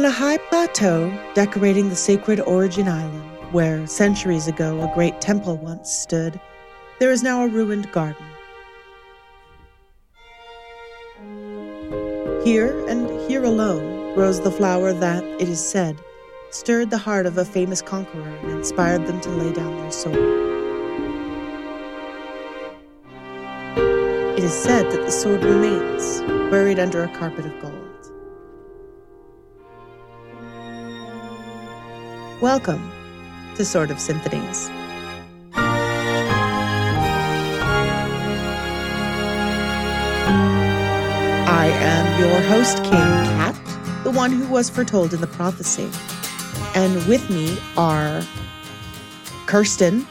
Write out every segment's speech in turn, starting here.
On a high plateau decorating the sacred Origin Island, where centuries ago a great temple once stood, there is now a ruined garden. Here and here alone grows the flower that, it is said, stirred the heart of a famous conqueror and inspired them to lay down their sword. It is said that the sword remains buried under a carpet of gold. Welcome to Sort of Symphonies. I am your host, King Cat, the one who was foretold in the prophecy. And with me are Kirsten,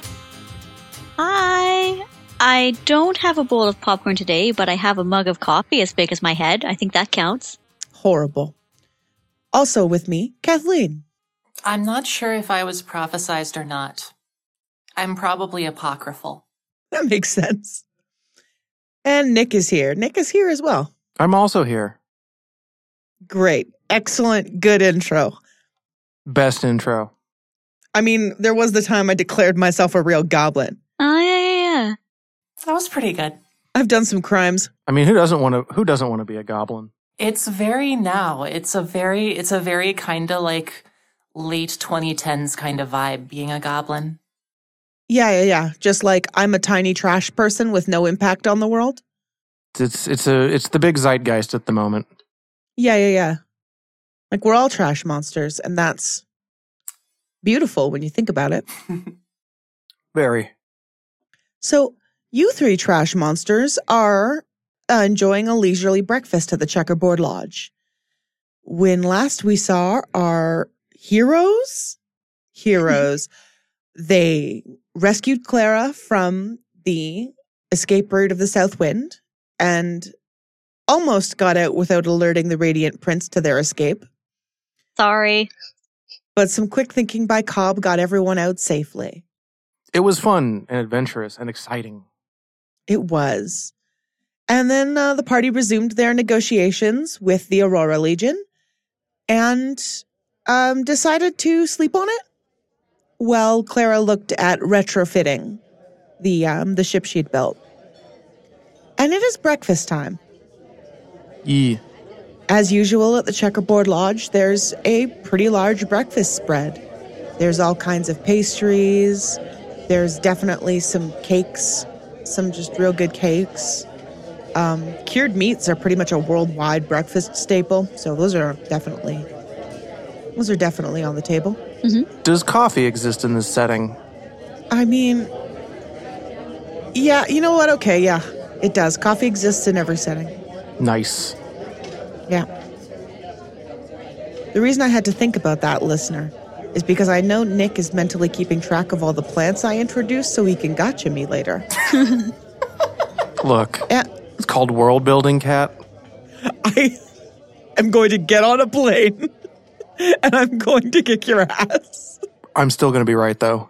Hi. I don't have a bowl of popcorn today, but I have a mug of coffee as big as my head. I think that counts. horrible. Also with me, Kathleen. I'm not sure if I was prophesized or not. I'm probably apocryphal. That makes sense. And Nick is here. Nick is here as well. I'm also here. Great. Excellent. Good intro. Best intro. I mean, there was the time I declared myself a real goblin. Oh, yeah, yeah, yeah. That was pretty good. I've done some crimes. I mean, who doesn't want to? Who doesn't want to be a goblin? It's very now. It's a very, it's a very kind of like late 2010s kind of vibe being a goblin. Yeah, yeah, yeah. Just like I'm a tiny trash person with no impact on the world. It's it's a it's the big zeitgeist at the moment. Yeah, yeah, yeah. Like we're all trash monsters, and that's beautiful when you think about it. Very. So, you three trash monsters are uh, enjoying a leisurely breakfast at the Checkerboard Lodge. When last we saw our heroes, heroes, they rescued Clara from the escape route of the South Wind and almost got out without alerting the Radiant Prince to their escape. Sorry. But some quick thinking by Cobb got everyone out safely. It was fun and adventurous and exciting. It was. And then uh, the party resumed their negotiations with the Aurora Legion and um, decided to sleep on it. Well, Clara looked at retrofitting the um, the ship she'd built. And it is breakfast time. Yee. As usual at the Checkerboard Lodge, there's a pretty large breakfast spread. There's all kinds of pastries. There's definitely some cakes, some just real good cakes. Um, cured meats are pretty much a worldwide breakfast staple, so those are definitely those are definitely on the table. Mm-hmm. Does coffee exist in this setting? I mean, yeah, you know what? Okay, yeah, it does. Coffee exists in every setting. Nice. Yeah. The reason I had to think about that, listener, is because I know Nick is mentally keeping track of all the plants I introduced so he can gotcha me later. Look, Yeah, it's called world building, cat. I am going to get on a plane and I'm going to kick your ass. I'm still going to be right though.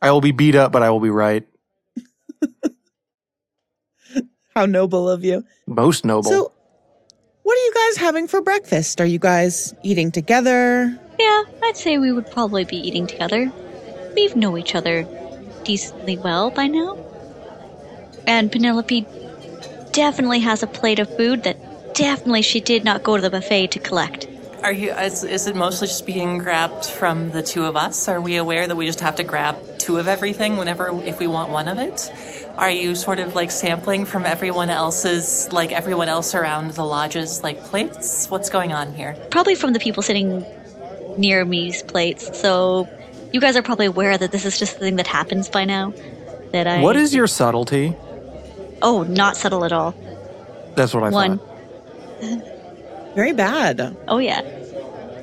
I will be beat up, but I will be right. How noble of you. Most noble. So, what are you guys having for breakfast? Are you guys eating together? Yeah, I'd say we would probably be eating together. We know each other decently well by now. And Penelope definitely has a plate of food that definitely she did not go to the buffet to collect. Are you, is, is it mostly just being grabbed from the two of us? Are we aware that we just have to grab two of everything whenever, if we want one of it? Are you sort of like sampling from everyone else's, like everyone else around the lodge's like plates? What's going on here? Probably from the people sitting near me's plates. So you guys are probably aware that this is just the thing that happens by now. That I what is your subtlety? Oh, not subtle at all. That's what I One. thought. Very bad. Oh yeah.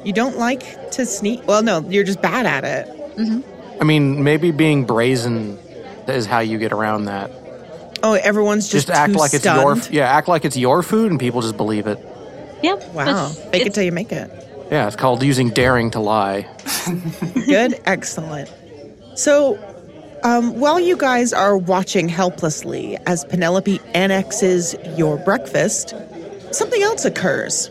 You don't like to sneak. Well, no, you're just bad at it. I mean, maybe being brazen is how you get around that. Oh, everyone's just, Just, act too like it's your yeah, act like it's your food, and people just believe it. Yep. Wow. It's- Fake it till you make it. Yeah, it's called using daring to lie. Good. Excellent. So, um, while you guys are watching helplessly as Penelope annexes your breakfast, something else occurs.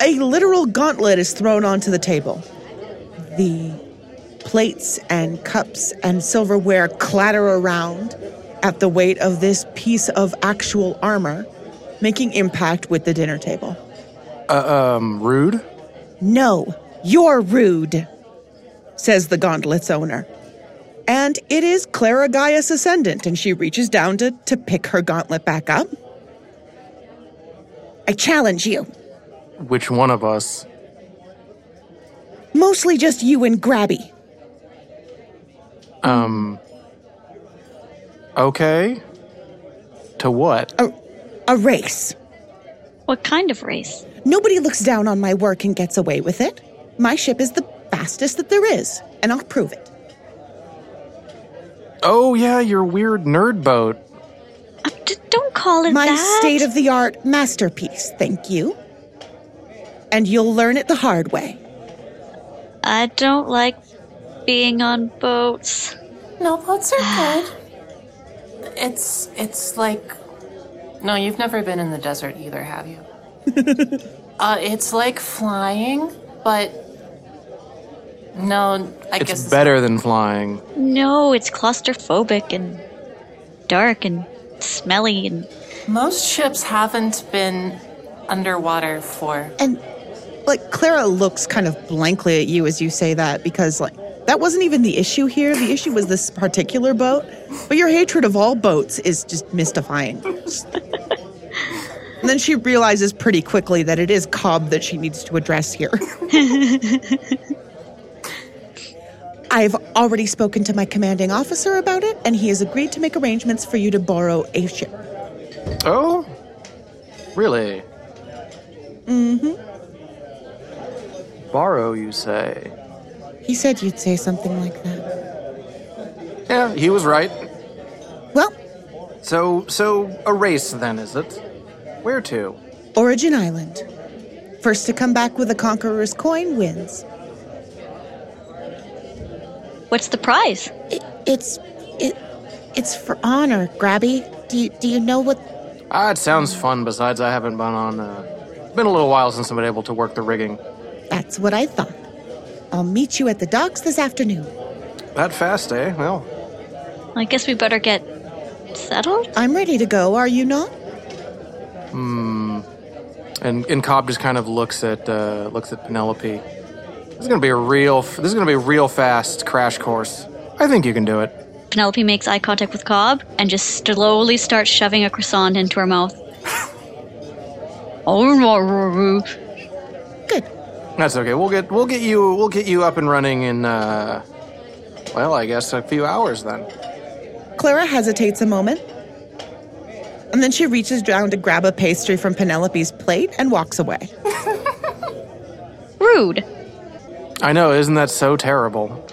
a literal gauntlet is thrown onto the table. The plates and cups and silverware clatter around at the weight of this piece of actual armor, making impact with the dinner table. Uh, um, rude? No, you're rude, says the gauntlet's owner. And it is Clara Gaius Ascendant, and she reaches down to, to pick her gauntlet back up. I challenge you. Which one of us? Mostly just you and Grabby. Um. Okay. To what? A, a race. What kind of race? Nobody looks down on my work and gets away with it. My ship is the fastest that there is, and I'll prove it. Oh, yeah, your weird nerd boat. D- don't call it My that. state of the art masterpiece, thank you. And you'll learn it the hard way. I don't like being on boats. No, boats are good. It's it's like no, you've never been in the desert either, have you? uh, it's like flying, but no, I guess It's guess better than flying. No, it's claustrophobic and dark and smelly and most ships haven't been underwater for. And like Clara looks kind of blankly at you as you say that because like that wasn't even the issue here. The issue was this particular boat. But your hatred of all boats is just mystifying. and then she realizes pretty quickly that it is Cobb that she needs to address here. I've already spoken to my commanding officer about it, and he has agreed to make arrangements for you to borrow a ship. Oh? Really? Mm-hmm. Borrow, you say? He said you'd say something like that. Yeah, he was right. Well, So, so a race then, is it? Where to? Origin Island. First to come back with a conqueror's coin wins. What's the prize? It, it's it it's for honor, Grabby. Do you do you know what Ah, it sounds fun. Besides, I haven't been on. Uh, it's been a little while since I've been able to work the rigging. that's what I thought. I'll meet you at the docks this afternoon. That fast, eh? Well, I guess we better get settled. I'm ready to go, are you not? Hmm. And and Cobb just kind of looks at uh, looks at Penelope. This is gonna be a real. This is gonna be a real fast crash course. I think you can do it. Penelope makes eye contact with Cobb and just slowly starts shoving a croissant into her mouth. oh, no. Good. That's okay. We'll get we'll get you we'll get you up and running in. Uh, well, I guess a few hours then. Clara hesitates a moment. And then she reaches down to grab a pastry from Penelope's plate and walks away. rude. I know, isn't that so terrible?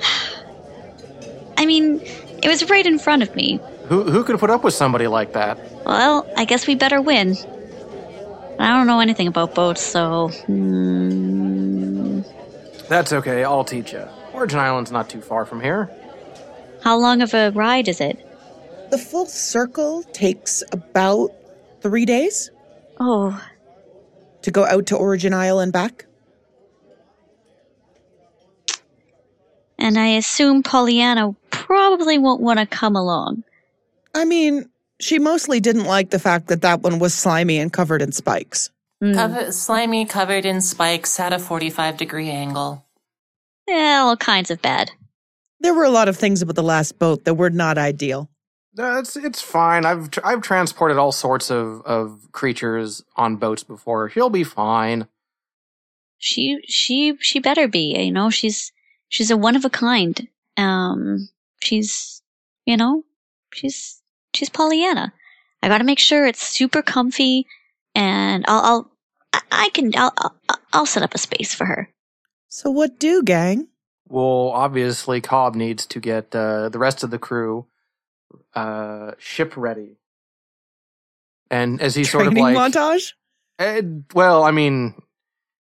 I mean, it was right in front of me. Who who could put up with somebody like that? Well, I guess we better win. I don't know anything about boats, so. Hmm, That's okay. I'll teach you. Origin Island's not too far from here. how long of a ride is it? The full circle takes about three days Oh, to go out to Origin Isle and back. And I assume Pollyanna probably won't want to come along. I mean, she mostly didn't like the fact that that one was slimy and covered in spikes. Hmm. Cover, slimy, covered in spikes at a 45 degree angle. Yeah, all kinds of bad. There were a lot of things about the last boat that were not ideal. Uh, it's it's fine. I've tr- I've transported all sorts of of creatures on boats before. She'll be fine. She, she, she better be. You know, she's she's a one of a kind. Um, she's, you know, she's she's Pollyanna. I got to make sure it's super comfy, and I'll, I'll I- I can, I'll, I'll, I'll set up a space for her. So what do, gang? Well, obviously, Cobb needs to get uh, the rest of the crew uh, ship ready. And as he's sort of Training like, montage? eh, well, I mean,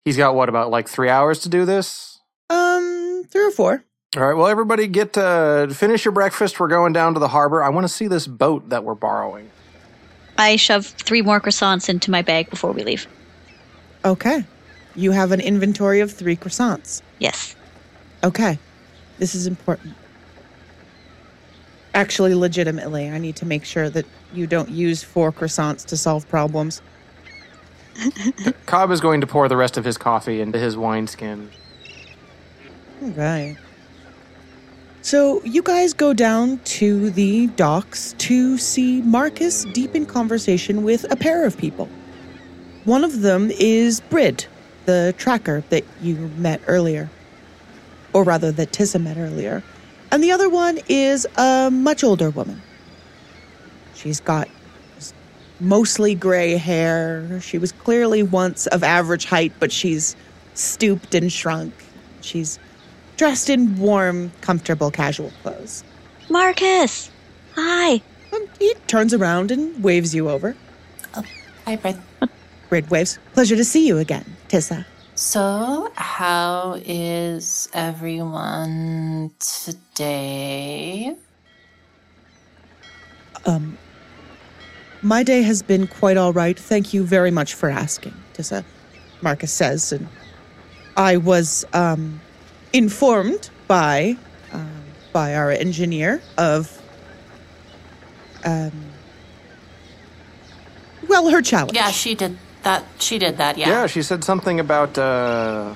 he's got what about like three hours to do this? Um, three or four. All right. Well, everybody, get uh, finish your breakfast. We're going down to the harbor. I want to see this boat that we're borrowing. I shove three more croissants into my bag before we leave. Okay. You have an inventory of three croissants. Yes. Okay. This is important. Actually, legitimately, I need to make sure that you don't use four croissants to solve problems. Cobb is going to pour the rest of his coffee into his wineskin. Okay. So you guys go down to the docks to see Marcus deep in conversation with a pair of people. One of them is Brid, the tracker that you met earlier. Or rather, that Tissa met earlier. And the other one is a much older woman. She's got mostly gray hair. She was clearly once of average height, but she's stooped and shrunk. She's dressed in warm, comfortable, casual clothes. Marcus! Hi! Um, he turns around and waves you over. Hi, Brett. Brid waves. Pleasure to see you again, Tissa. So, how is everyone today? Um, my day has been quite all right. Thank you very much for asking, Tissa. Marcus says, and I was um, informed by um, by our engineer of um, well, her challenge. Yeah, she did that. She did that. Yeah, Yeah. she said something about, uh,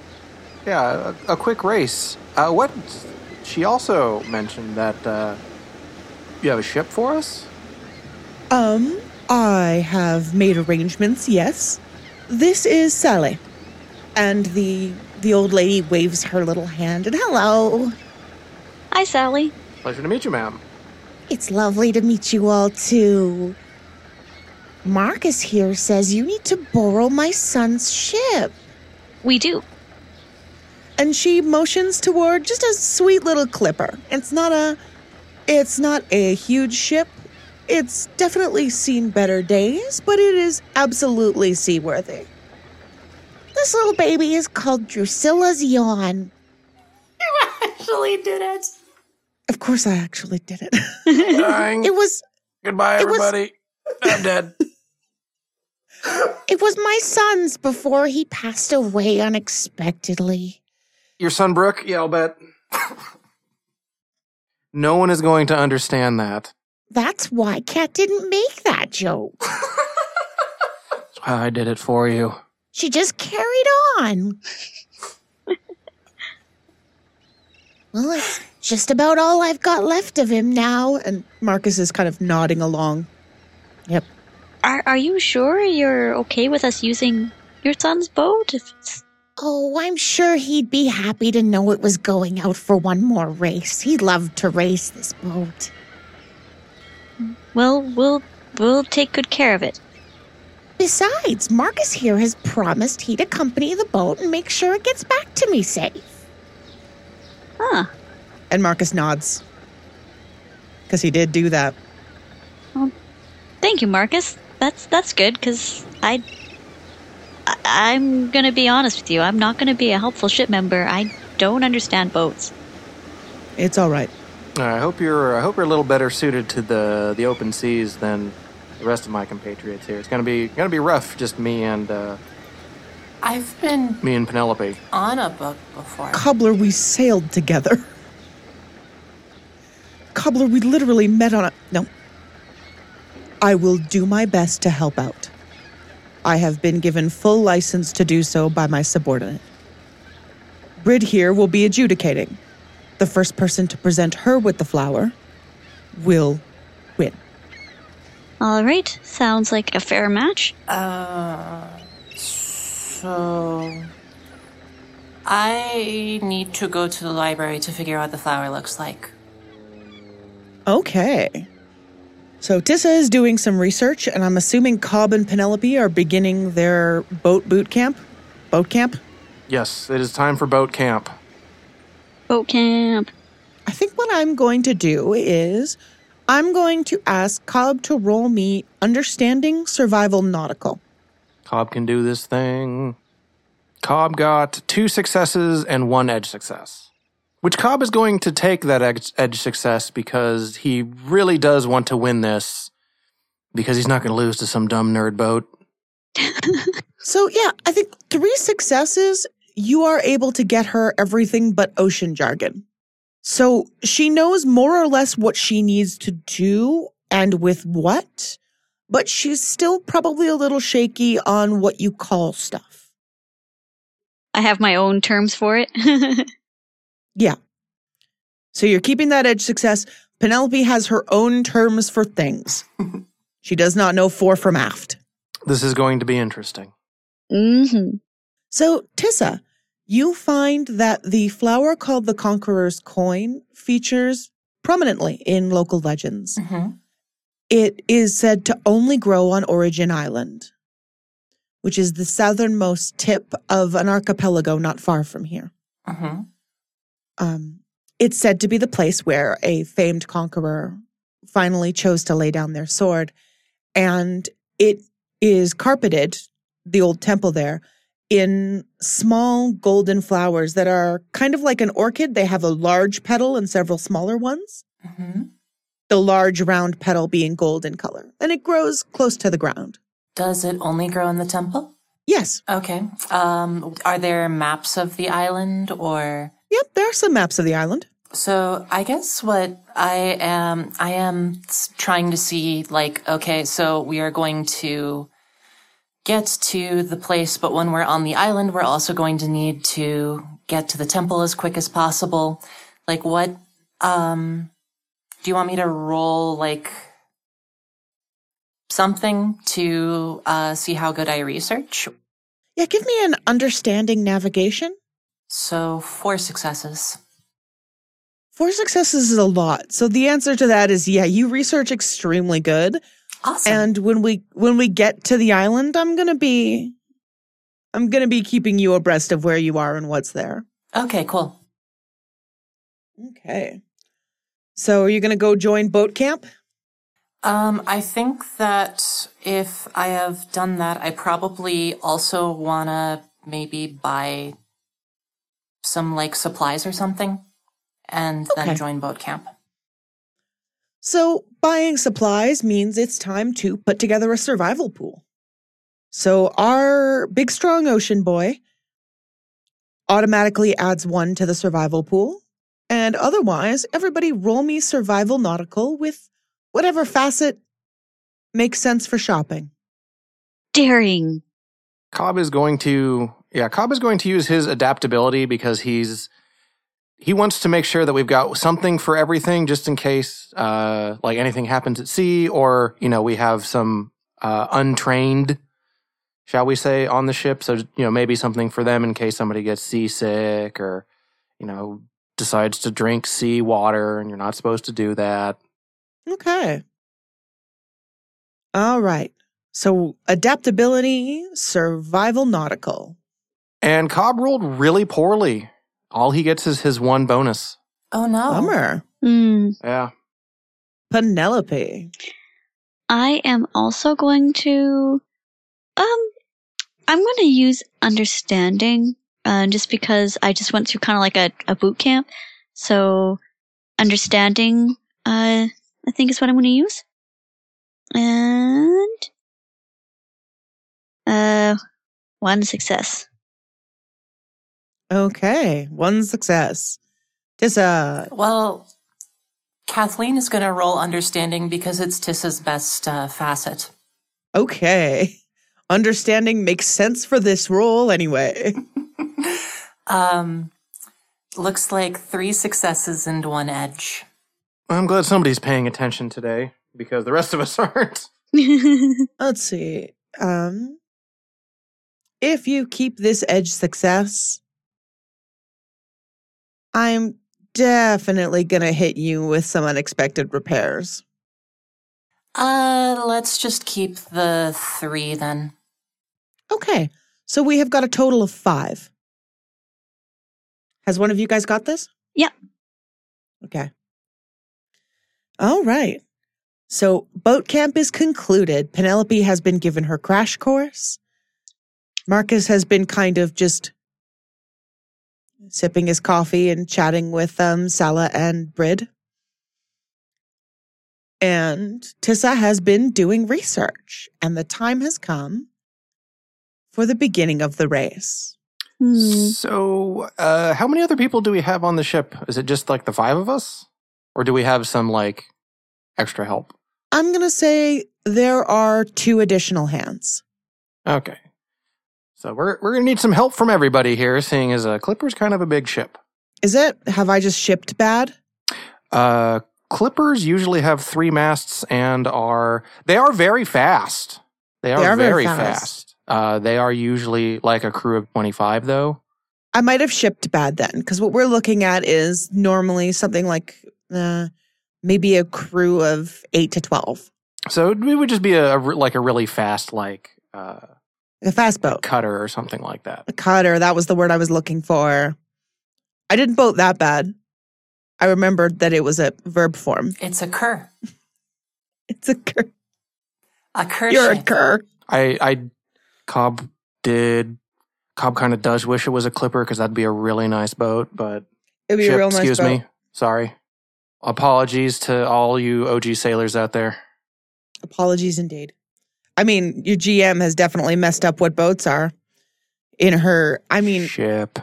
yeah, a, a quick race. Uh, what? She also mentioned that uh, you have a ship for us? Um, I have made arrangements. Yes, this is Sally, and the the old lady waves her little hand and hello. Hi, Sally. Pleasure to meet you, ma'am. It's lovely to meet you all, too. Marcus here says you need to borrow my son's ship. We do. and she motions toward just a sweet little clipper. It's not a it's not a huge ship. It's definitely seen better days, but it is absolutely seaworthy. This little baby is called Drusilla's Yawn. You actually, did it. Of course I actually did it. Dying. It was Goodbye, it was- everybody. I'm dead. it was my son's before he passed away unexpectedly. Your son, Brooke? Yeah, I'll bet. no one is going to understand that. That's why Kat didn't make that joke. That's why I did it for you. She just carried on. well, it's just about all I've got left of him now. and Marcus is kind of nodding along. Yep. Are Are you sure you're okay with us using your son's boat? If it's Oh, I'm sure he'd be happy to know it was going out for one more race. He loved to race this boat. well, we'll we'll take good care of it. Besides, Marcus here has promised he'd accompany the boat and make sure it gets back to me safe. Huh? And Marcus nods. Because he did do that. Well, Thank you, Marcus. That's that's good because I, I I'm gonna be honest with you. I'm not gonna be a helpful ship member. I don't understand boats. It's all right. I hope you're. I hope you're a little better suited to the the open seas than the rest of my compatriots here. It's gonna be gonna be rough. Just me and uh, I've been me and Penelope. on a boat before. Cobbler, we sailed together. Cobbler, we literally met on a. No. I will do my best to help out. I have been given full license to do so by my subordinate. Brid here will be adjudicating. The first person to present her with the flower will win. All right, sounds like a fair match. Uh, so I need to go to the library to figure out what the flower looks like. Okay. So Tissa is doing some research, and I'm assuming Cobb and Penelope are beginning their boat boot camp. Boat camp? Yes, it is time for boat camp. Boat camp. I think what I'm going to do is I'm going to ask Cobb to roll me understanding survival nautical. Cobb can do this thing. Cobb got two successes and one edge success. Which Cobb is going to take that edge, edge success because he really does want to win this because he's not going to lose to some dumb nerd boat. So, yeah, I think three successes, you are able to get her everything but ocean jargon. So she knows more or less what she needs to do and with what, but she's still probably a little shaky on what you call stuff. I have my own terms for it. Yeah. So you're keeping that edge success. Penelope has her own terms for things. she does not know fore from aft. This is going to be interesting. Mm-hmm. So, Tissa, you find that the flower called the Conqueror's Coin features prominently in local legends. hmm It is said to only grow on Origin Island, which is the southernmost tip of an archipelago not far from here. hmm Um, it's said to be the place where a famed conqueror finally chose to lay down their sword. And it is carpeted, the old temple there, in small golden flowers that are kind of like an orchid. They have a large petal and several smaller ones, hmm the large round petal being gold in color. And it grows close to the ground. Does it only grow in the temple? Yes. Okay. Um, are there maps of the island or? Yep, there are some maps of the island. So I guess what I am, I am trying to see, like, okay, so we are going to get to the place, but when we're on the island, we're also going to need to get to the temple as quick as possible. Like, what, um, do you want me to roll, like, something to, uh, see how good I research? Yeah, give me an understanding navigation. So four successes. Four successes is a lot. So the answer to that is yeah, you research extremely good. Awesome. And when we when we get to the island, I'm going to be I'm to be keeping you abreast of where you are and what's there. okay, cool. Okay. So are you going to go join boat camp? Um, I think that if I have done that, I probably also wanna maybe buy some like supplies or something and Okay. then join boat camp. So buying supplies means it's time to put together a survival pool. So our big strong ocean boy automatically adds one to the survival pool. And otherwise, everybody roll me survival nautical with whatever facet makes sense for shopping. Daring. Cobb is going to yeah, Cobb is going to use his adaptability because he's he wants to make sure that we've got something for everything just in case uh like anything happens at sea or you know we have some uh untrained shall we say on the ship so you know maybe something for them in case somebody gets seasick or you know decides to drink sea water and you're not supposed to do that. Okay. All right. So adaptability, survival nautical. And Cobb rolled really poorly. All he gets is his one bonus. Oh no. Bummer. Hmm. Yeah. Penelope. I am also going to, um, I'm going to use understanding, uh, just because I just went through kind of like a, a boot camp. So understanding, uh, I think is what I'm going to use. And, uh, one success. Okay. One success. Tissa. Well, Kathleen is gonna roll understanding because it's Tissa's best uh, facet. Okay. Understanding makes sense for this role anyway. Um, looks like three successes and one edge. I'm glad somebody's paying attention today because the rest of us aren't. Let's see. Um if you keep this edge success, I'm definitely going to hit you with some unexpected repairs. Uh, let's just keep the three then. Okay. So we have got a total of 5. Has one of you guys got this? Yep. Okay. All right. So boat camp is concluded. Penelope has been given her crash course. Marcus has been kind of just sipping his coffee and chatting with um, Sala and Brid. And Tissa has been doing research, and the time has come for the beginning of the race. Hmm. So, uh, how many other people do we have on the ship? Is it just like the five of us? Or do we have some like extra help? I'm going to say there are two additional hands. Okay. So we're we're gonna need some help from everybody here, seeing as a Clipper's kind of a big ship. Is it? Have I just shipped bad? Uh, Clippers usually have three masts and are they are very fast. They are, are very very, fast. fast. Uh, they are usually like a crew of twenty five, though. I might have shipped bad then, because what we're looking at is normally something like uh, maybe a crew of eight to 12. So it would just be a, a like a really fast like uh, A fast boat. cutter or something like that. A cutter, that was the word I was looking for. I didn't boat that bad. I remembered that it was a verb form. It's a cur. It's a cur. A cur. You're a cur. I I Cobb did Cobb kind of does wish it was a Clipper because that'd be a really nice boat, but It'd be Ship, a real nice boat. excuse boat. me. Sorry. Apologies to all you OG sailors out there. Apologies indeed. I mean, your GM has definitely messed up what boats are in her, I mean, Ship.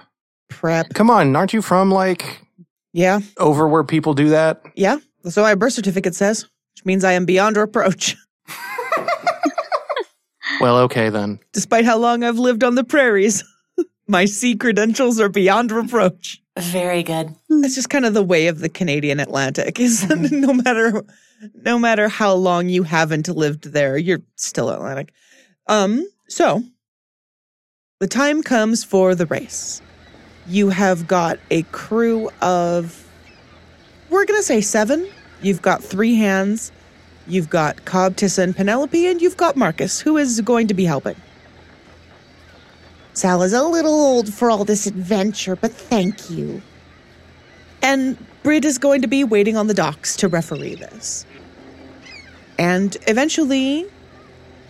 prep. Come on, aren't you from like Yeah, over where people do that? yeah. So my birth certificate says, which means I am beyond reproach, Well, okay then. despite how long I've lived on the prairies. my sea credentials are beyond reproach. Very good. It's just kind of the way of the Canadian Atlantic. Is no matter no matter how long you haven't lived there, you're still Atlantic. Um, so the time comes for the race. You have got a crew of we're gonna say seven. You've got three hands. You've got Cobb, Tissa, and Penelope, and you've got Marcus, who is going to be helping. Sal is a little old for all this adventure, but thank you. And Brid is going to be waiting on the docks to referee this. And eventually,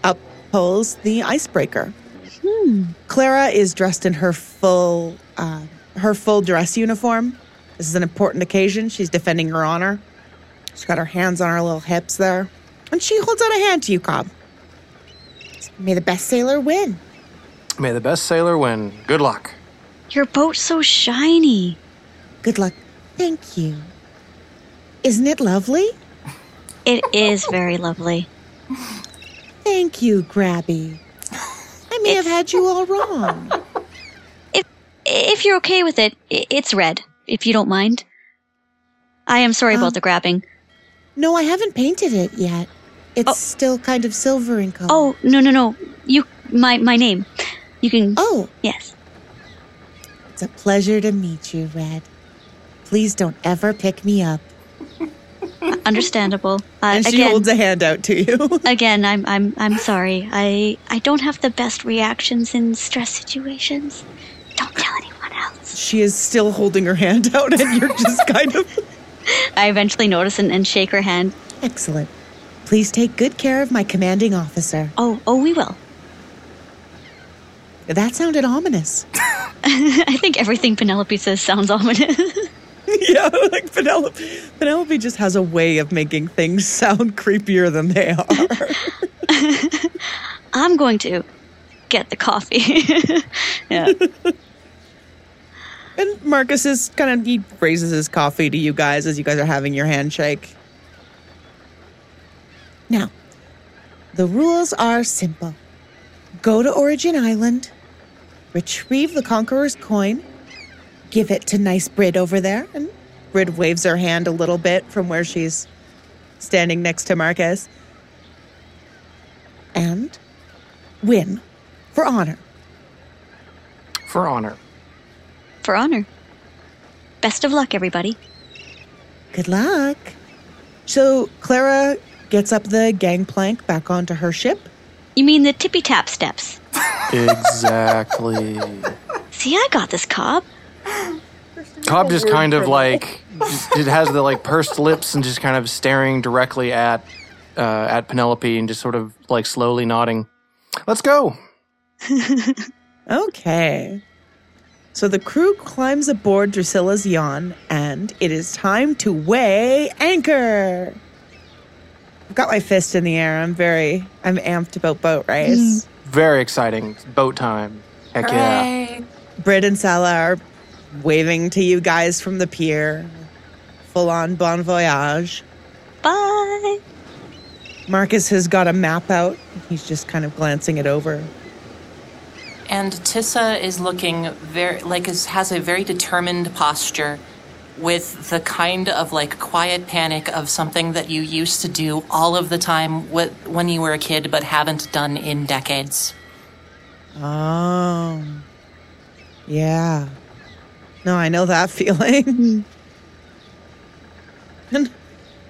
up pulls the icebreaker. Clara is dressed in her full, uh, her full dress uniform. This is an important occasion. She's defending her honor. She's got her hands on her little hips there, and she holds out a hand to you, Cobb. May the best sailor win. May the best sailor win. Good luck. Your boat's so shiny. Good luck. Thank you. Isn't it lovely? It is very lovely. Thank you, Grabby. I may have had you all wrong. If if you're okay with it, it's red, if you don't mind. I am sorry Um, about the grabbing. No, I haven't painted it yet. It's Oh. still kind of silver in color. Oh, no, no, no. You, my, my name. You can, Oh, yes. it's a pleasure to meet you, Red. Please don't ever pick me up. Understandable. Uh, And she again, holds a hand out to you. again, I'm, I'm, I'm sorry. I, I don't have the best reactions in stress situations. Don't tell anyone else. she is still holding her hand out, and you're just kind of. I eventually notice and, and shake her hand. Excellent. Please take good care of my commanding officer. Oh, oh, we will. That sounded ominous. I think everything Penelope says sounds ominous. yeah, like Penelope. Penelope just has a way of making things sound creepier than they are. I'm going to get the coffee. yeah. and Marcus is kind of he raises his coffee to you guys as you guys are having your handshake. Now, the rules are simple go to Origin Island, retrieve the Conqueror's coin, Give it to nice Brid over there, and Brid waves her hand a little bit from where she's standing next to Marcus, and win for honor. For honor. For honor. Best of luck, everybody. Good luck. So Clara gets up the gangplank back onto her ship. You mean the tippy tap steps? Exactly. See, I got this, Cobb. Cobb just kind of like just, it has the like pursed lips and just kind of staring directly at uh, at Penelope and just sort of like slowly nodding. Let's go. Okay. So the crew climbs aboard Drusilla's yawn, and it is time to weigh anchor. I've got my fist in the air. I'm very, I'm amped about boat race. Mm. very exciting. Boat time. Heck yeah. Hooray. Brid and Sala are waving to you guys from the pier. Full on bon voyage. Bye. Marcus has got a map out. He's just kind of glancing it over. And Tissa is looking very like is, has a very determined posture with the kind of like quiet panic of something that you used to do all of the time wh- when you were a kid but haven't done in decades. Oh. Yeah. No, I know that feeling. and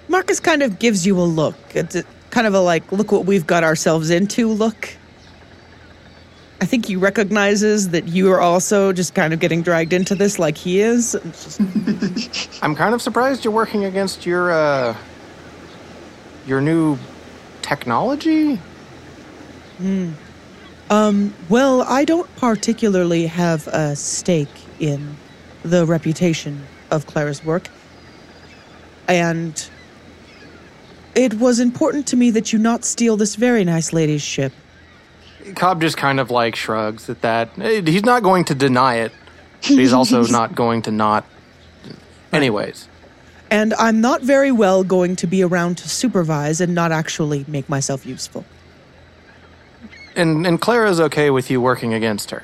Marcus kind of gives you a look. It's a, kind of a like, look what we've got ourselves into look. I think he recognizes that you are also just kind of getting dragged into this like he is. Just, I'm kind of surprised you're working against your uh your new technology. um, well, I don't particularly have a stake in the reputation of Clara's work. And it was important to me that you not steal this very nice lady's ship. Cobb just kind of like shrugs at that. He's not going to deny it, he's also not going to not. Anyways, And I'm not very well going to be around to supervise and not actually make myself useful. and and Clara's okay with you working against her.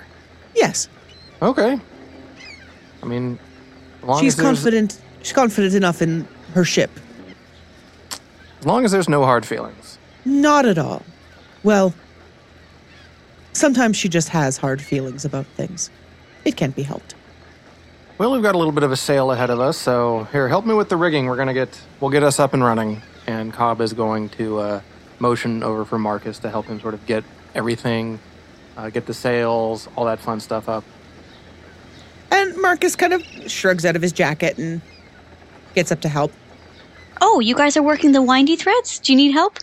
Yes, Okay. I mean, as long she's as confident. She's confident enough in her ship. As long as there's no hard feelings. Not at all. Well, sometimes she just has hard feelings about things. It can't be helped. Well, we've got a little bit of a sail ahead of us, so here, help me with the rigging. We're gonna get, we'll get us up and running, and Cobb is going to uh, motion over for Marcus to help him sort of get everything, uh, get the sails, all that fun stuff up. And Marcus kind of shrugs out of his jacket and gets up to help. Oh, you guys are working the windy threads? Do you need help?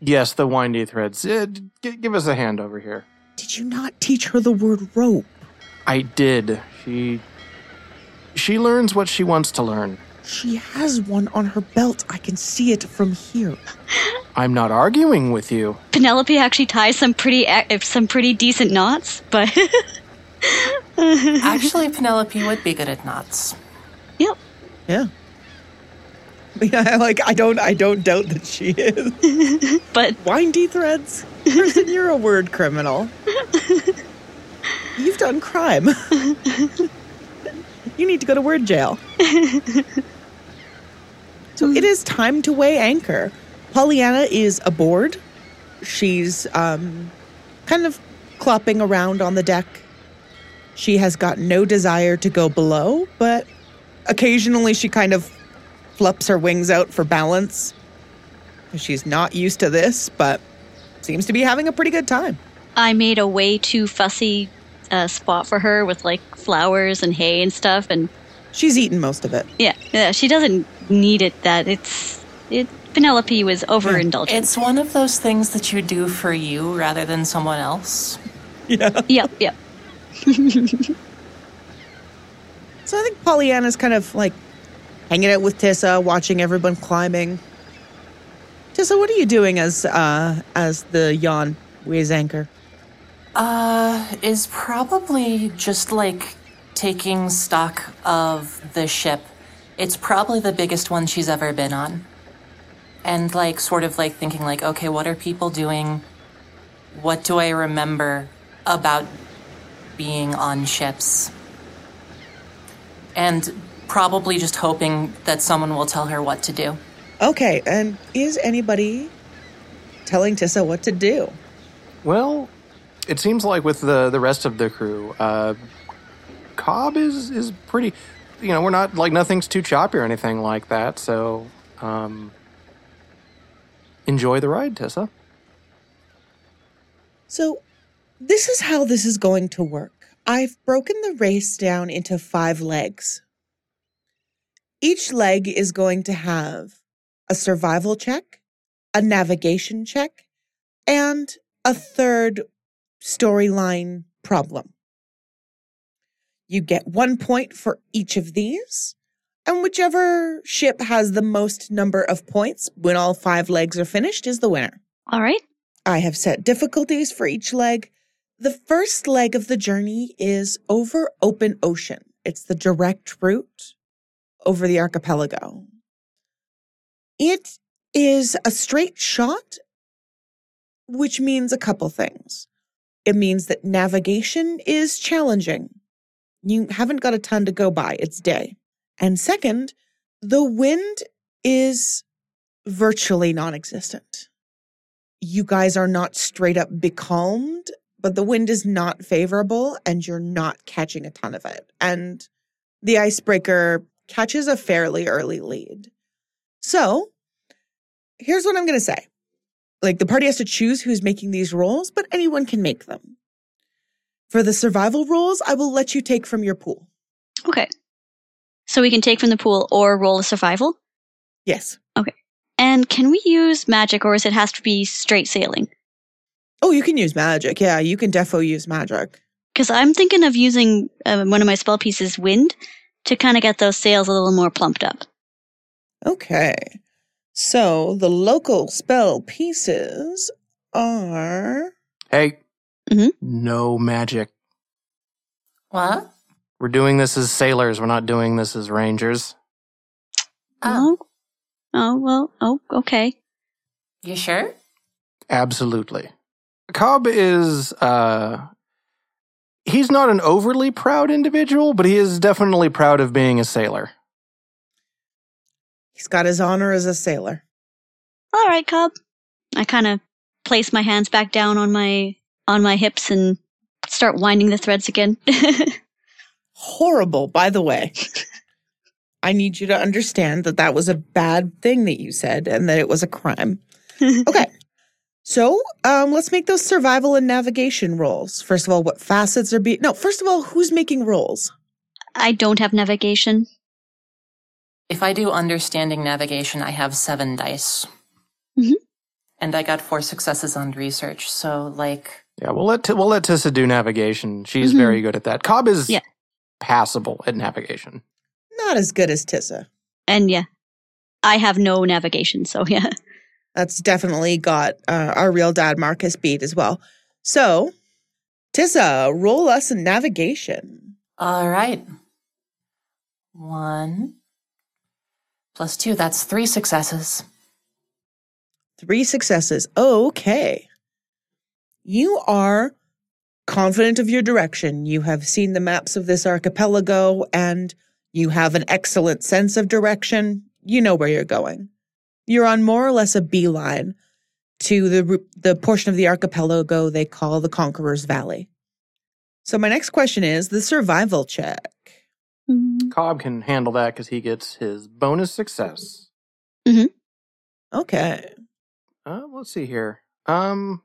Yes, the windy threads. Uh, g- give us a hand over here. Did you not teach her the word rope? I did. She, she learns what she wants to learn. She has one on her belt. I can see it from here. I'm not arguing with you. Penelope actually ties some pretty ac- some pretty decent knots, but Actually, Penelope would be good at knots. yep. Yeah. Yeah, like I don't I don't doubt that she is. But Windy threads? Kristen, you're a word criminal. You've done crime. you need to go to word jail. so it is time to weigh anchor. Pollyanna is aboard. She's um, kind of clopping around on the deck. She has got no desire to go below, but occasionally she kind of flaps her wings out for balance. She's not used to this, but seems to be having a pretty good time. I made a way too fussy uh, spot for her with like flowers and hay and stuff, and She's eaten most of it. yeah, yeah, she doesn't need it. That it's it. Penelope was overindulgent. It's one of those things that you do for you rather than someone else. Yeah. Yep, yep. So I think Pollyanna's kind of like hanging out with Tessa, watching everyone climbing. Tessa, what are you doing as uh as the yawn weighs anchor? Uh, is probably just like taking stock of the ship. It's probably the biggest one she's ever been on. And like sort of like thinking like, okay, what are people doing? What do I remember about being on ships? And probably just hoping that someone will tell her what to do. Okay, and is anybody telling Tissa what to do? Well, it seems like with the the rest of the crew, uh, Cobb is is pretty. You know, we're not like nothing's too choppy or anything like that. So, um, enjoy the ride, Tessa. So, this is how this is going to work. I've broken the race down into five legs. Each leg is going to have a survival check, a navigation check, and a third storyline problem. You get one point for each of these, and whichever ship has the most number of points when all five legs are finished is the winner. All right. I have set difficulties for each leg. The first leg of the journey is over open ocean. It's the direct route over the archipelago. It is a straight shot, which means a couple things. It means that navigation is challenging. You haven't got a ton to go by. It's day. And second, the wind is virtually non existent. You guys are not straight up becalmed, but the wind is not favorable and you're not catching a ton of it. And the icebreaker catches a fairly early lead. So here's what I'm going to say. Like the party has to choose who's making these rolls, but anyone can make them. For the survival rolls, I will let you take from your pool. Okay. So we can take from the pool or roll a survival? Yes. Okay. And can we use magic or is it has to be straight sailing? Oh, you can use magic. Yeah, you can defo use magic. Because I'm thinking of using uh, one of my spell pieces, wind, to kind of get those sails a little more plumped up. Okay. So the local spell pieces are. Hey, Mhm. no magic. What? We're doing this as sailors. We're not doing this as rangers. Oh, Oh, oh well, oh, okay. you sure? Absolutely. Cobb is uh he's not an overly proud individual, but he is definitely proud of being a sailor. He's got his honor as a sailor. All right, Cub. I kind of place my hands back down on my on my hips and start winding the threads again. Horrible, by the way. I need you to understand that that was a bad thing that you said and that it was a crime. Okay. So, um, let's make those survival and navigation rolls. First of all, what facets are being. No, first of all, who's making rolls? I don't have navigation. If I do understanding navigation, I have seven dice. Mhm. And I got four successes on research. So, like, Yeah, we'll let we'll let Tissa do navigation. She's Mhm. very good at that. Cobb is Yeah. passable at navigation. Not as good as Tissa. And yeah, I have no navigation, so yeah. That's definitely got uh, our real dad Marcus beat as well. So, Tissa, roll us in navigation. all right. One plus two, that's three successes. Three successes. Okay. You are confident of your direction. You have seen the maps of this archipelago and you have an excellent sense of direction. You know where you're going. You're on more or less a beeline to the the portion of the archipelago they call the Conqueror's Valley. So my next question is the survival check. Mm, Cobb can handle that because he gets his bonus success. Okay. Uh, let's see here. Um,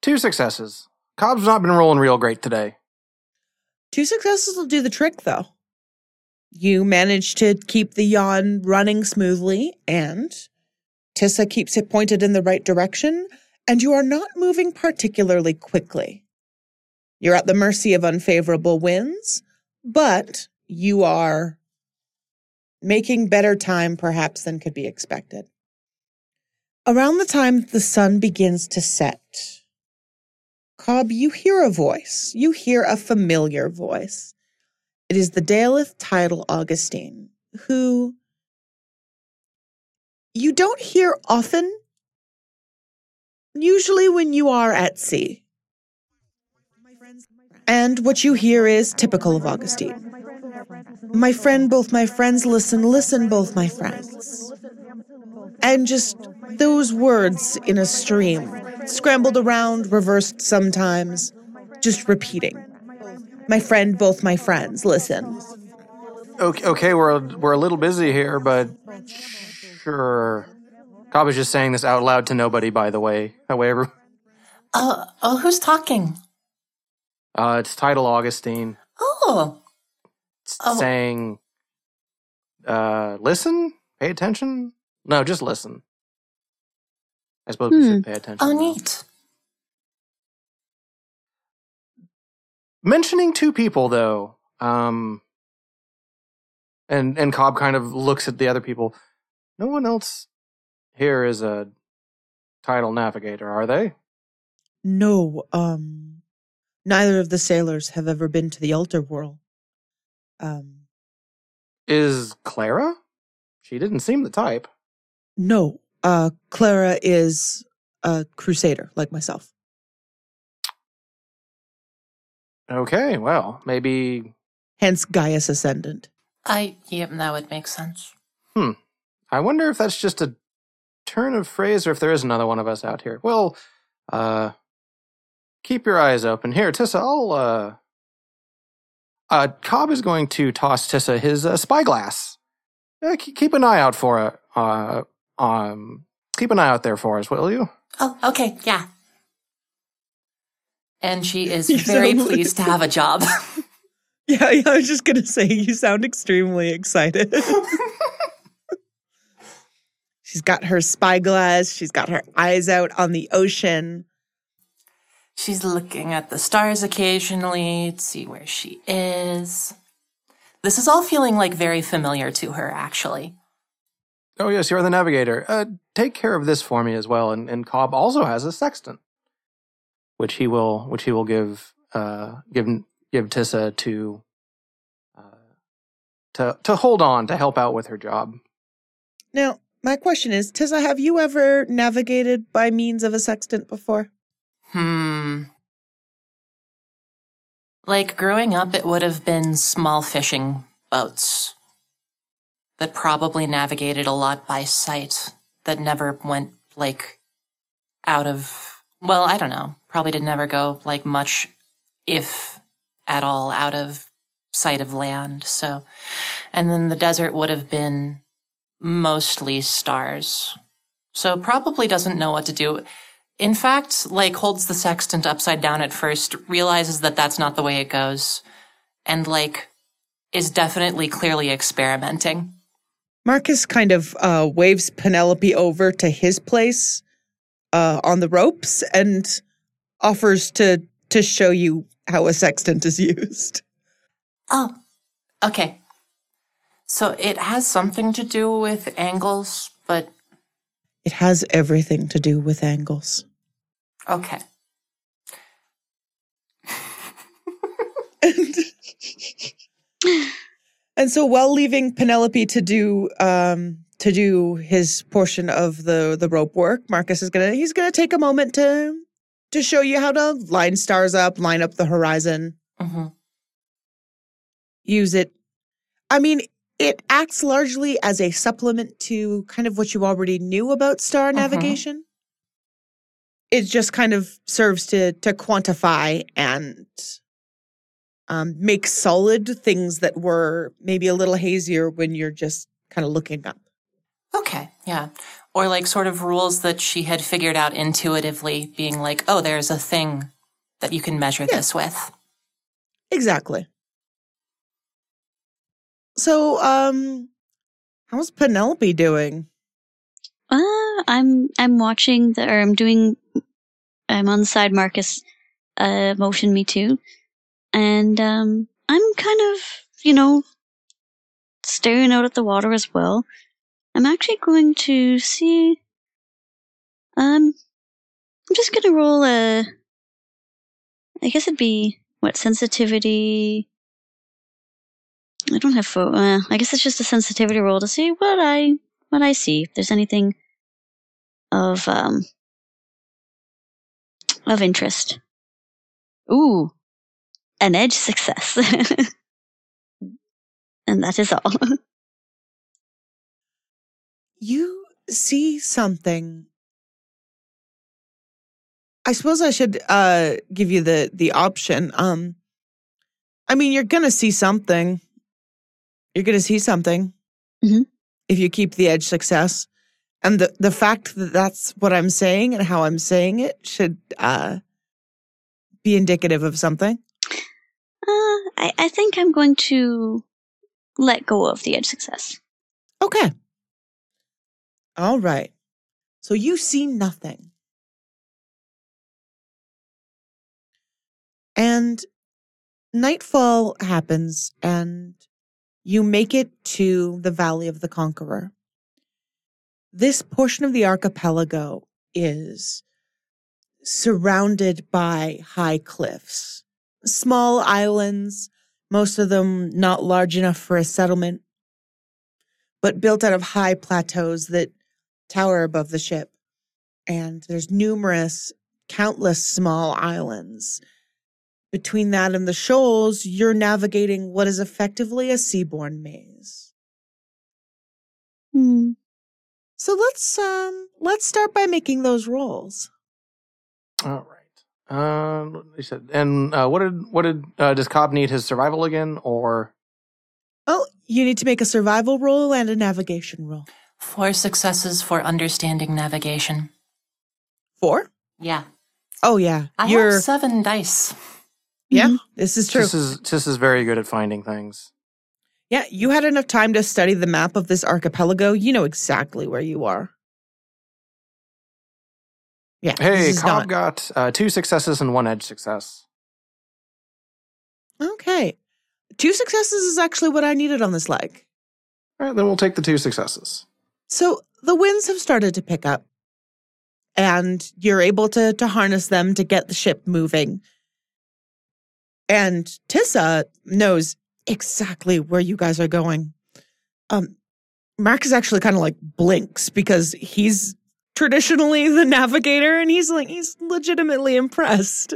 two successes. Cobb's not been rolling real great today. Two successes will do the trick, though. You manage to keep the yawl running smoothly, and Tissa keeps it pointed in the right direction, and you are not moving particularly quickly. You're at the mercy of unfavorable winds, but you are making better time perhaps than could be expected. Around the time the sun begins to set, Cobb, you hear a voice. You hear a familiar voice. It is the Daleth title Augustine, who you don't hear often, usually when you are at sea. And what you hear is typical of Augustine. My friend, both my friends, listen, listen, both my friends. And just those words in a stream, scrambled around, reversed sometimes, just repeating. My friend, both my friends, listen. Okay, okay, we're we're a little busy here, but sure. Cobb is just saying this out loud to nobody, by the way. However, Oh, oh, who's talking? uh, it's title Augustine. Oh, It's Oh. saying, uh, listen, pay attention. No, just listen. I suppose we Hmm. should pay attention. oh, neat. mentioning two people though um and and cobb kind of looks at the other people no one else here is a tidal navigator are they No, um, neither of the sailors have ever been to the altar world. Um, Is Clara? She didn't seem the type. no, uh, Clara is a crusader like myself. Okay, well, maybe. Hence Gaius Ascendant. I, yep, that would make sense. I wonder if that's just a turn of phrase or if there is another one of us out here. Well, uh, keep your eyes open. Here, Tissa, I'll, uh, uh, Cobb is going to toss Tissa his uh, spyglass. Uh, keep, keep an eye out for it. Uh, um, keep an eye out there for us, will you? Oh, okay, yeah. And she is You very sound- pleased to have a job. Yeah, yeah, I was just gonna say you sound extremely excited. she's got her spyglass, she's got her eyes out on the ocean. She's looking at the stars occasionally to see where she is. This is all feeling like very familiar to her, actually. Oh, yes, you're the navigator. Uh, take care of this for me as well. And, and Cobb also has a sextant, which he will, which he will give, uh, give, give Tissa to, uh, to, to hold on to help out with her job. Now, my question is, Tissa, have you ever navigated by means of a sextant before? Hmm. Like growing up, it would have been small fishing boats that probably navigated a lot by sight, that never went like out of, well, I don't know, probably did never go like much, if at all, out of sight of land. So, and then the desert would have been mostly stars. So probably doesn't know what to do in fact, like holds the sextant upside down at first, realizes that that's not the way it goes, and like is definitely clearly experimenting. Marcus kind of uh, waves Penelope over to his place uh, on the ropes and offers to to show you how a sextant is used. Oh, okay. So it has something to do with angles, but It has everything to do with angles. okay. and, and so while leaving Penelope to do um to do his portion of the the rope work, Marcus is gonna he's gonna take a moment to to show you how to line stars up, line up the horizon, hmm use it. I mean, it acts largely as a supplement to kind of what you already knew about star Mhm. navigation. It just kind of serves to to quantify and um, make solid things that were maybe a little hazier when you're just kind of looking up. Okay, yeah. Or like sort of rules that she had figured out intuitively, being like, oh, there's a thing that you can measure Yeah. this with. Exactly. So, um, how's Penelope doing? Uh, I'm I'm watching the or I'm doing I'm on the side Marcus uh motion me too. And um I'm kind of, you know, staring out at the water as well. I'm actually going to see um I'm just gonna roll a I guess it'd be what sensitivity I don't have uh, I guess it's just a sensitivity roll to see what I what I see. If there's anything of um of interest. Ooh, an edge success, and that is all. You see something. I suppose I should uh give you the the option. Um I mean, you're to see something. You're going to see something. Mhm. If you keep the edge success. And the the fact that that's what I'm saying and how I'm saying it should uh be indicative of something. Uh, I, I think I'm going to let go of the edge success. Okay. All right. So you see nothing. And nightfall happens, and you make it to the Valley of the Conqueror. This portion of the archipelago is surrounded by high cliffs, small islands, most of them not large enough for a settlement, but built out of high plateaus that tower above the ship. And there's numerous, countless small islands. Between that and the shoals, you're navigating what is effectively a seaborne maze. Hmm. So let's um let's start by making those rolls. All right. Um, you said, and uh, what did what did uh, does Cobb need his survival again, or Oh, you need to make a survival roll and a navigation roll. Four successes for understanding navigation. Four? Yeah. Oh yeah. I You're have seven dice. Yeah, Mhm. this is true. this is this is very good at finding things. yeah, you had enough time to study the map of this archipelago. You know exactly where you are. Yeah. Hey, is Cobb not- got uh, two successes and one edge success. Okay. Two successes is actually what I needed on this leg. All right, then we'll take the two successes. So the winds have started to pick up, and you're able to to harness them to get the ship moving. And Tissa knows exactly where you guys are going. Um, Mark is actually kind of like blinks because he's traditionally the navigator, and he's like he's legitimately impressed.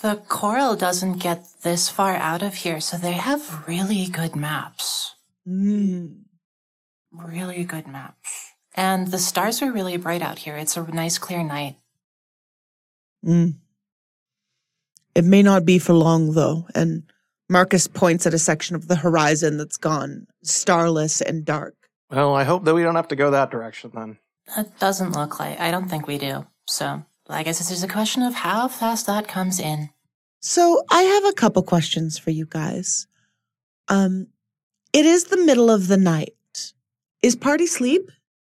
The coral doesn't get this far out of here, so they have really good maps. Mm. Really good maps. And the stars are really bright out here. It's a nice clear night. Mm. It may not be for long, though. And Marcus points at a section of the horizon that's gone starless and dark. Well, I hope that we don't have to go that direction then. That doesn't look like. I don't think we do. So I guess it's just a question of how fast that comes in. So I have a couple questions for you guys. Um, it is the middle of the night. Is party sleep?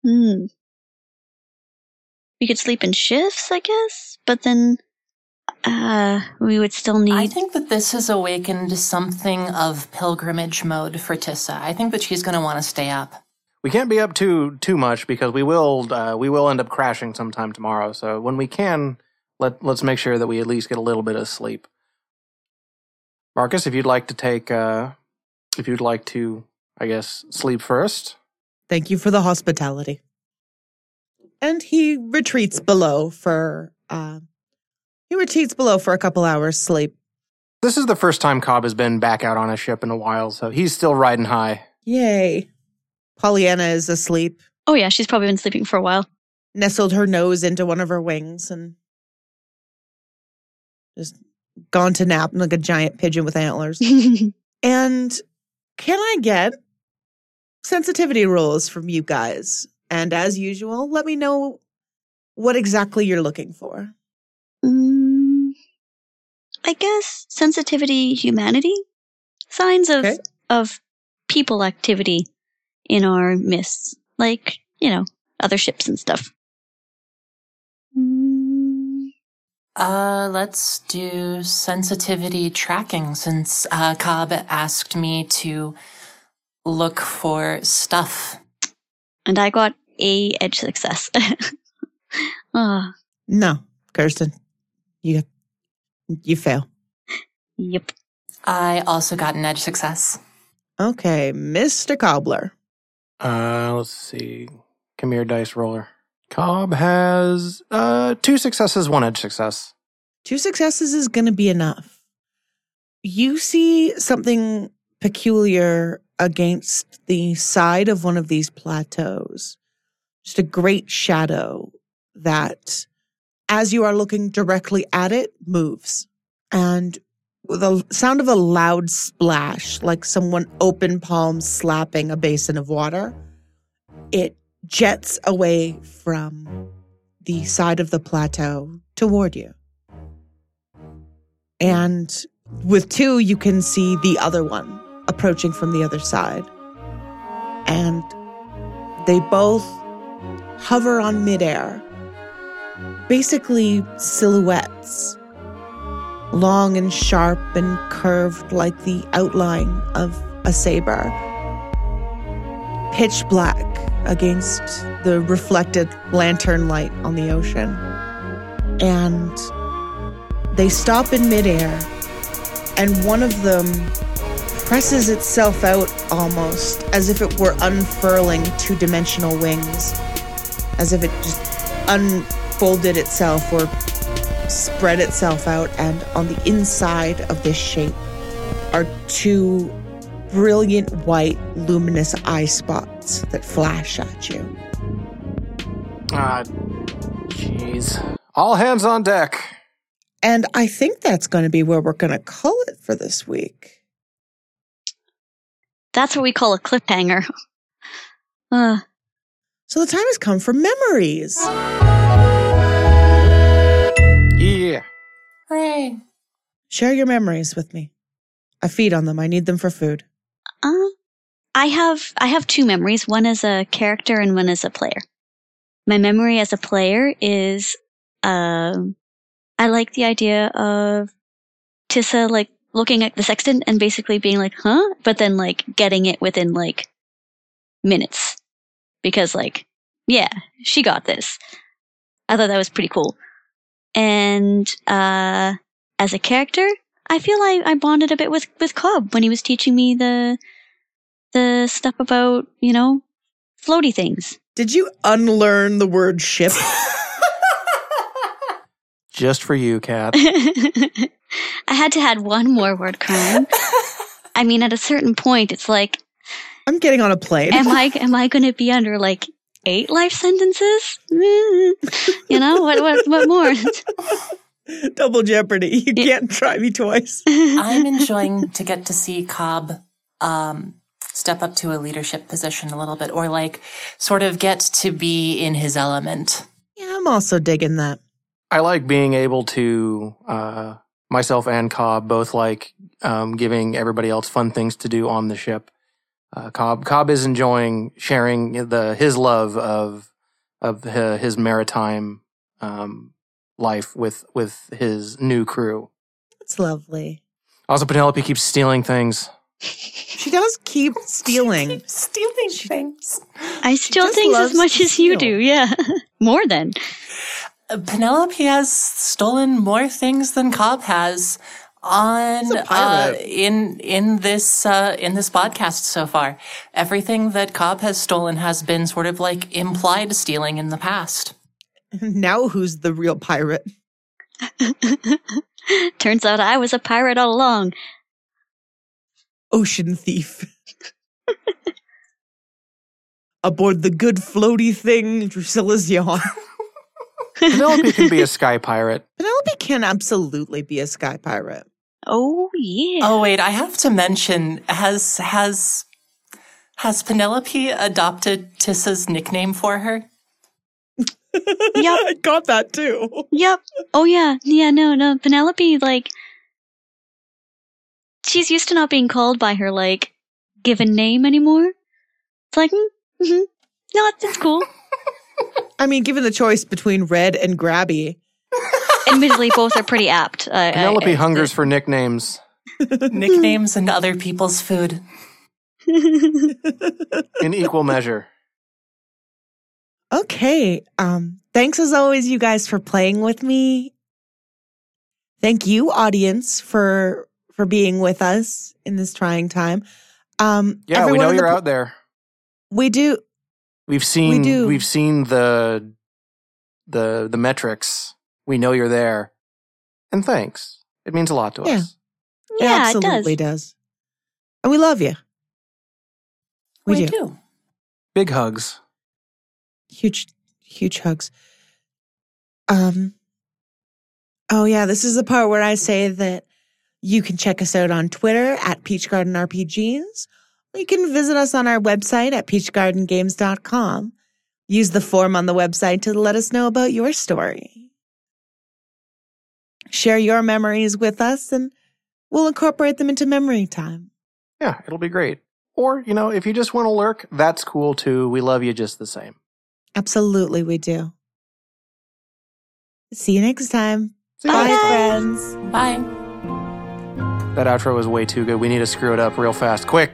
Hmm. We could sleep in shifts, I guess, but then uh we would still need I think that this has awakened something of pilgrimage mode for Tissa. I think that she's going to want to stay up. We can't be up too too much because we will uh, we will end up crashing sometime tomorrow. So when we can, let let's make sure that we at least get a little bit of sleep. Marcus, if you'd like to take, uh, if you'd like to, I guess, sleep first. Thank you for the hospitality. And he retreats below for uh, he retreats below for a couple hours sleep. This is the first time Cobb has been back out on a ship in a while, so he's still riding high. Yay! Pollyanna is asleep, Oh yeah, she's probably been sleeping for a while. nestled her nose into one of her wings, and just gone to nap like a giant pigeon with antlers. And can I get sensitivity rules from you guys? And as usual, let me know what exactly you're looking for. I guess sensitivity, humanity, signs of Okay. of people activity in our midst, like you know other ships and stuff. Mm, Uh, let's do sensitivity tracking since uh, Cobb asked me to look for stuff. and I got a edge success. Ah, No, Kirsten, you you fail. yep. I also got an edge success. Okay, Mr. Cobbler. Uh, let's see. Come here, dice roller. Cobb has uh two successes, one edge success. Two successes is going to be enough. You see something peculiar against the side of one of these plateaus. Just a great shadow that, as you are looking directly at it, moves. And the sound of a loud splash, like someone open palm slapping a basin of water, it jets away from the side of the plateau toward you. And with two, you can see the other one approaching from the other side. And they both hover on midair, basically silhouettes, long and sharp and curved like the outline of a saber, pitch black against the reflected lantern light on the ocean. and they stop in midair, and one of them presses itself out almost as if it were unfurling two dimensional wings, as if it just unfolded itself or spread itself out, and on the inside of this shape are two brilliant white luminous eye spots that flash at you. Ah, jeez. All hands on deck. And I think that's going to be where we're going to call it for this week. That's what we call a cliffhanger. Uh, So the time has come for memories. Hooray. Share your memories with me. I feed on them. I need them for food. uh, I have I have two memories. One as a character and one as a player. My memory as a player is um I like the idea of Tissa like looking at the sextant and basically being like, huh? But then like getting it within like minutes. Because like, yeah, she got this. I thought that was pretty cool. And uh as a character, I feel I, I bonded a bit with, with Cobb when he was teaching me the the stuff about, you know, floaty things. Did you unlearn the word ship? Just for you, Kat. I had to add one more word crime. I mean, at a certain point, it's like, I'm getting on a plane. am I am I going to be under like eight life sentences? Mm. You know what? What? What more? Double jeopardy. You can't try me twice. I'm enjoying to get to see Cobb um, step up to a leadership position a little bit, or like sort of get to be in his element. Yeah, I'm also digging that. I like being able to, uh, myself and Cobb both like um, giving everybody else fun things to do on the ship. Uh, Cobb Cobb is enjoying sharing the his love of of his maritime um, life with with his new crew. It's lovely. Also, Penelope keeps stealing things. She does keep stealing. Stealing things. I steal things as much to as you do. Yeah, more than. Uh, Penelope has stolen more things than Cobb has on uh, in in this uh, in this podcast so far. Everything that Cobb has stolen has been sort of like implied stealing in the past. now who's the real pirate? Turns out I was a pirate all along. Ocean thief. Aboard the good floaty thing, Drusilla's yawl. Penelope can be a sky pirate. Penelope can absolutely be a sky pirate. Oh yeah. Oh wait, I have to mention has has has Penelope adopted Tissa's nickname for her? Yep. I got that too. Yep. Oh yeah. Yeah. No. No. Penelope, like, she's used to not being called by her like given name anymore. It's like, mm, hmm no, it's, it's cool. I mean, given the choice between red and grabby, Admittedly, both are pretty apt. I- I- Penelope I- hungers for nicknames Nicknames and other people's food. in equal measure. Okay. Um, thanks as always, you guys, for playing with me. Thank you, audience, for for being with us in this trying time. Um, Yeah, we know you're po- out there. We do. We've seen do. we've seen the the the metrics. We know you're there. And thanks. It means a lot to Yeah. us. yeah, it absolutely does. does. And we love you. We, We do. do. Big hugs. Huge, huge hugs. Um. Oh yeah, this is the part where I say that you can check us out on Twitter at Peach Garden RPGs. You can visit us on our website at peachgardengames.com. Use the form on the website to let us know about your story. Share your memories with us and we'll incorporate them into memory time. Yeah, it'll be great. Or, you know, if you just want to lurk, that's cool too. We love you just the same. Absolutely, we do. See you next time. See you Bye, next time. friends. Bye. That outro was way too good. We need to screw it up real fast. Quick.